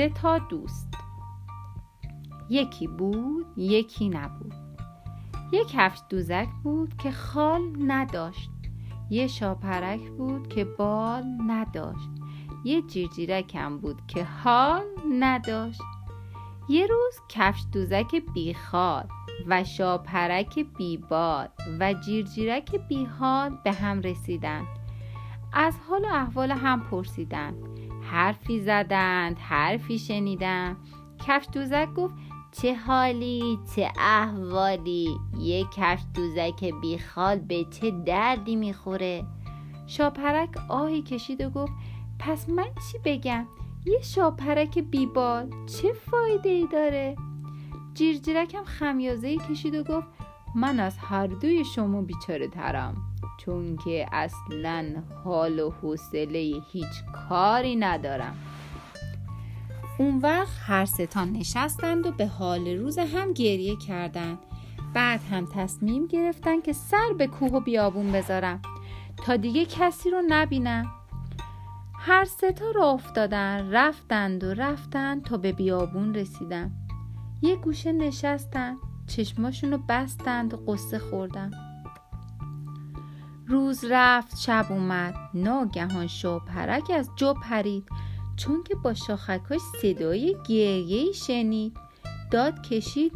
سه تا دوست. یکی بود یکی نبود. یک کفش دوزک بود که خال نداشت. یه شاپرک بود که بال نداشت. یه جیرجیرکم بود که حال نداشت. یه روز کفش دوزک بیخال و شاپرک بیبال و جیرجیرک بیحال به هم رسیدند. از حال و احوال هم پرسیدند. حرفی زدند حرفی شنیدند. کفش دوزک گفت چه حالی چه احوالی. یه کفش دوزک بیخال به چه دردی می‌خوره؟ شاپرک آهی کشید و گفت پس من چی بگم؟ یه شاپرک بیبال چه فایده ای داره؟ جیرجیرکم خمیازه کشید و گفت من از هر دوی شما بیچاره ترم. چون که اصلا حال و حوصله هیچ کاری ندارم. اون وقت هر ستان نشستند و به حال روز هم گریه کردند. بعد هم تصمیم گرفتن که سر به کوه و بیابون بذارم تا دیگه کسی رو نبینم. هر ستا را افتادن رفتند و رفتند تا به بیابون رسیدن. یه گوشه نشستن چشماشونو بستند و قصه خوردن. روز رفت شب اومد. ناگهان شاپرک از جو پرید. چون که با شاخکاش صدای گریه شنید. داد کشید.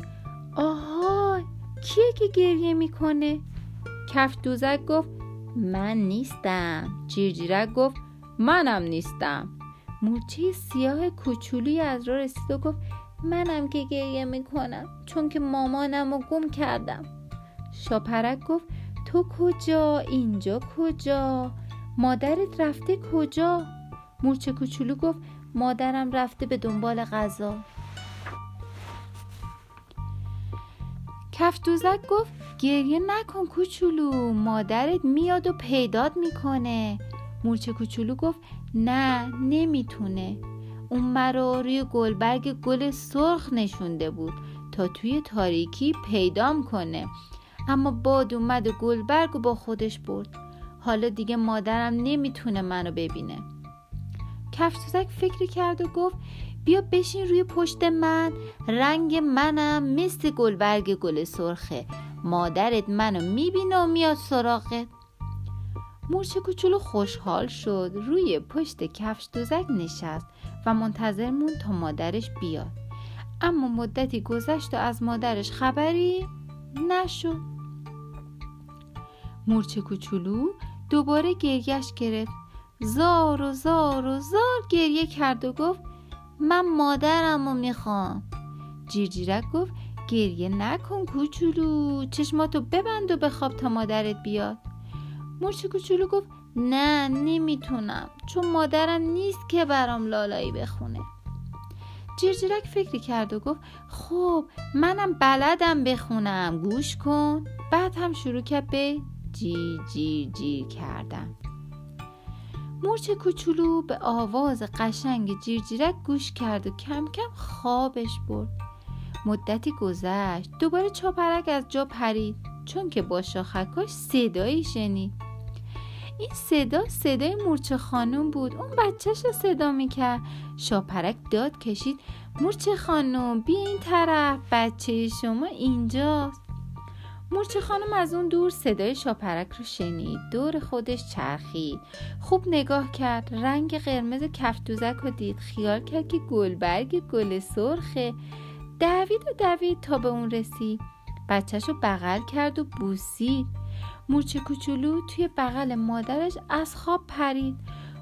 آهای کیه که گریه می‌کنه؟ کف دوزک گفت من نیستم. جیرجیرک گفت منم نیستم. مورچه سیاه کوچولی از را رسید و گفت منم که گریه می‌کنم. چون که مامانم رو گم کردم. شاپرک گفت تو کجا؟ اینجا کجا؟ مادرت رفته کجا؟ مورچه کوچولو گفت مادرم رفته به دنبال غذا. کف دوزک گفت گریه نکن کوچولو مادرت میاد و پیداد می‌کنه. مورچه کوچولو گفت نه نمی‌تونه. اون مرا روی گلبرگ گل سرخ نشونده بود تا توی تاریکی پیدام کنه. اما باد اومد و گلبرگ با خودش برد. حالا دیگه مادرم نمی‌تونه منو ببینه. کفتوزک فکری کرد و گفت بیا بشین روی پشت من. رنگ منم مثل گلبرگ گل سرخه. مادرت منو می‌بینه و میاد سراغت. مورچه کوچولو خوشحال شد. روی پشت کفش دوزک نشست و منتظر مون تا مادرش بیاد. اما مدتی گذشت و از مادرش خبری نشد. مورچه کوچولو دوباره گریش گرفت. زار و زار و زار گریه کرد و گفت من مادرم رو می‌خوام. جیرجیرک گفت گریه نکن کوچولو چشماتو ببند و بخواب تا مادرت بیاد. مرچ کوچولو گفت نه نمی‌تونم چون مادرم نیست که برام لالایی بخونه. جیرجیرک فکری کرد و گفت خب منم بلدم بخونم گوش کن. بعد هم شروع کرد به جی جی جی کردن مرچ کوچولو به آواز قشنگ جیرجیرک گوش کرد و کم کم خوابش برد. مدتی گذشت. دوباره چاپرک از جا پرید. چون که با شاخکاش صدایی شنید. این صدا صدای مورچه خانم بود. اون بچهش رو صدا می‌کرد. شاپرک داد کشید. مورچه خانم بیا این طرف. بچه شما اینجاست. مورچه خانم از اون دور صدای شاپرک رو شنید. دور خودش چرخید. خوب نگاه کرد. رنگ قرمز کفتوزک رو دید. خیال کرد که گلبرگ گل سرخه. دوید و دوید تا به اون رسید. بچهش رو بغل کرد و بوسید. مورچه کوچولو توی بغل مادرش از خواب پرید.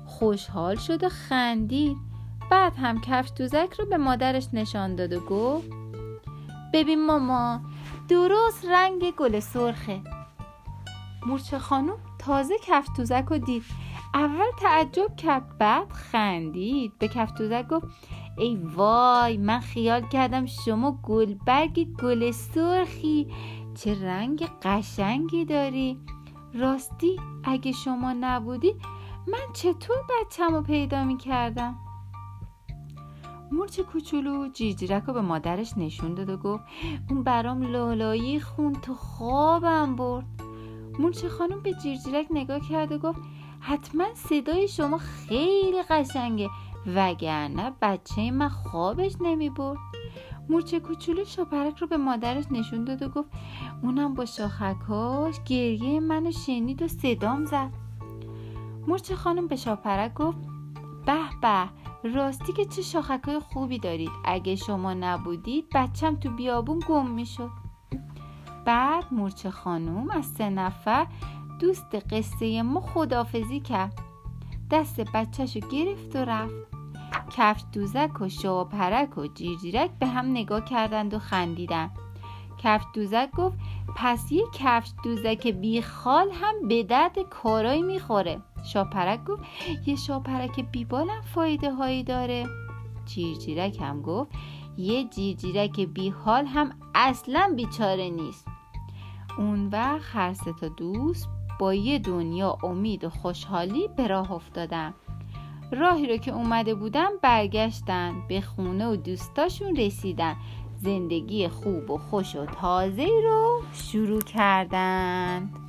خوشحال شد و خندید. بعد هم کفش دوزک رو به مادرش نشان داد و گفت ببین ماما درست رنگ گل سرخه. مورچه خانم تازه کفتوزک رو دید. اول تعجب کرد بعد خندید. به کفتوزک گفت ای وای من خیال کردم شما گلبرگ گل سرخی. چه رنگ قشنگی داری. راستی اگه شما نبودی من چطور بچم رو پیدا می کردم مرچ کوچولو جیجیرک رو به مادرش نشون داد و گفت اون برام لالایی خون تو خوابم برد. مورچه خانم به جیرجیرک نگاه کرد و گفت حتما صدای شما خیلی قشنگه وگرنه بچه من خوابش نمی برد. مورچه کوچولو شاپرک رو به مادرش نشون داد و گفت اونم با شاخکاش گریه منو شنید و صدام زد. مورچه خانم به شاپرک گفت به به. راستی که چه شاخکای خوبی دارید. اگه شما نبودید بچم تو بیابون گم می‌شد. بعد مورچه خانم از سه نفر دوست قصه ما خدافزی کرد. دست بچهشو گرفت و رفت. کفش دوزک و شاپرک و جیرجیرک به هم نگاه کردند و خندیدن کفش دوزک گفت پس یه کفش دوزک بیخال هم به درد کارایی می‌خوره. شاپرک گفت یه شاپرک بیبالم فایده هایی داره. جیرجیرک هم گفت یه جیرجیرک بیحال هم اصلا بیچاره نیست. اون وقت هر تا دوست با یه دنیا امید و خوشحالی به راه افتادن. راهی رو که اومده بودن برگشتن به خونه و دوستاشون رسیدن. زندگی خوب و خوش و تازه رو شروع کردند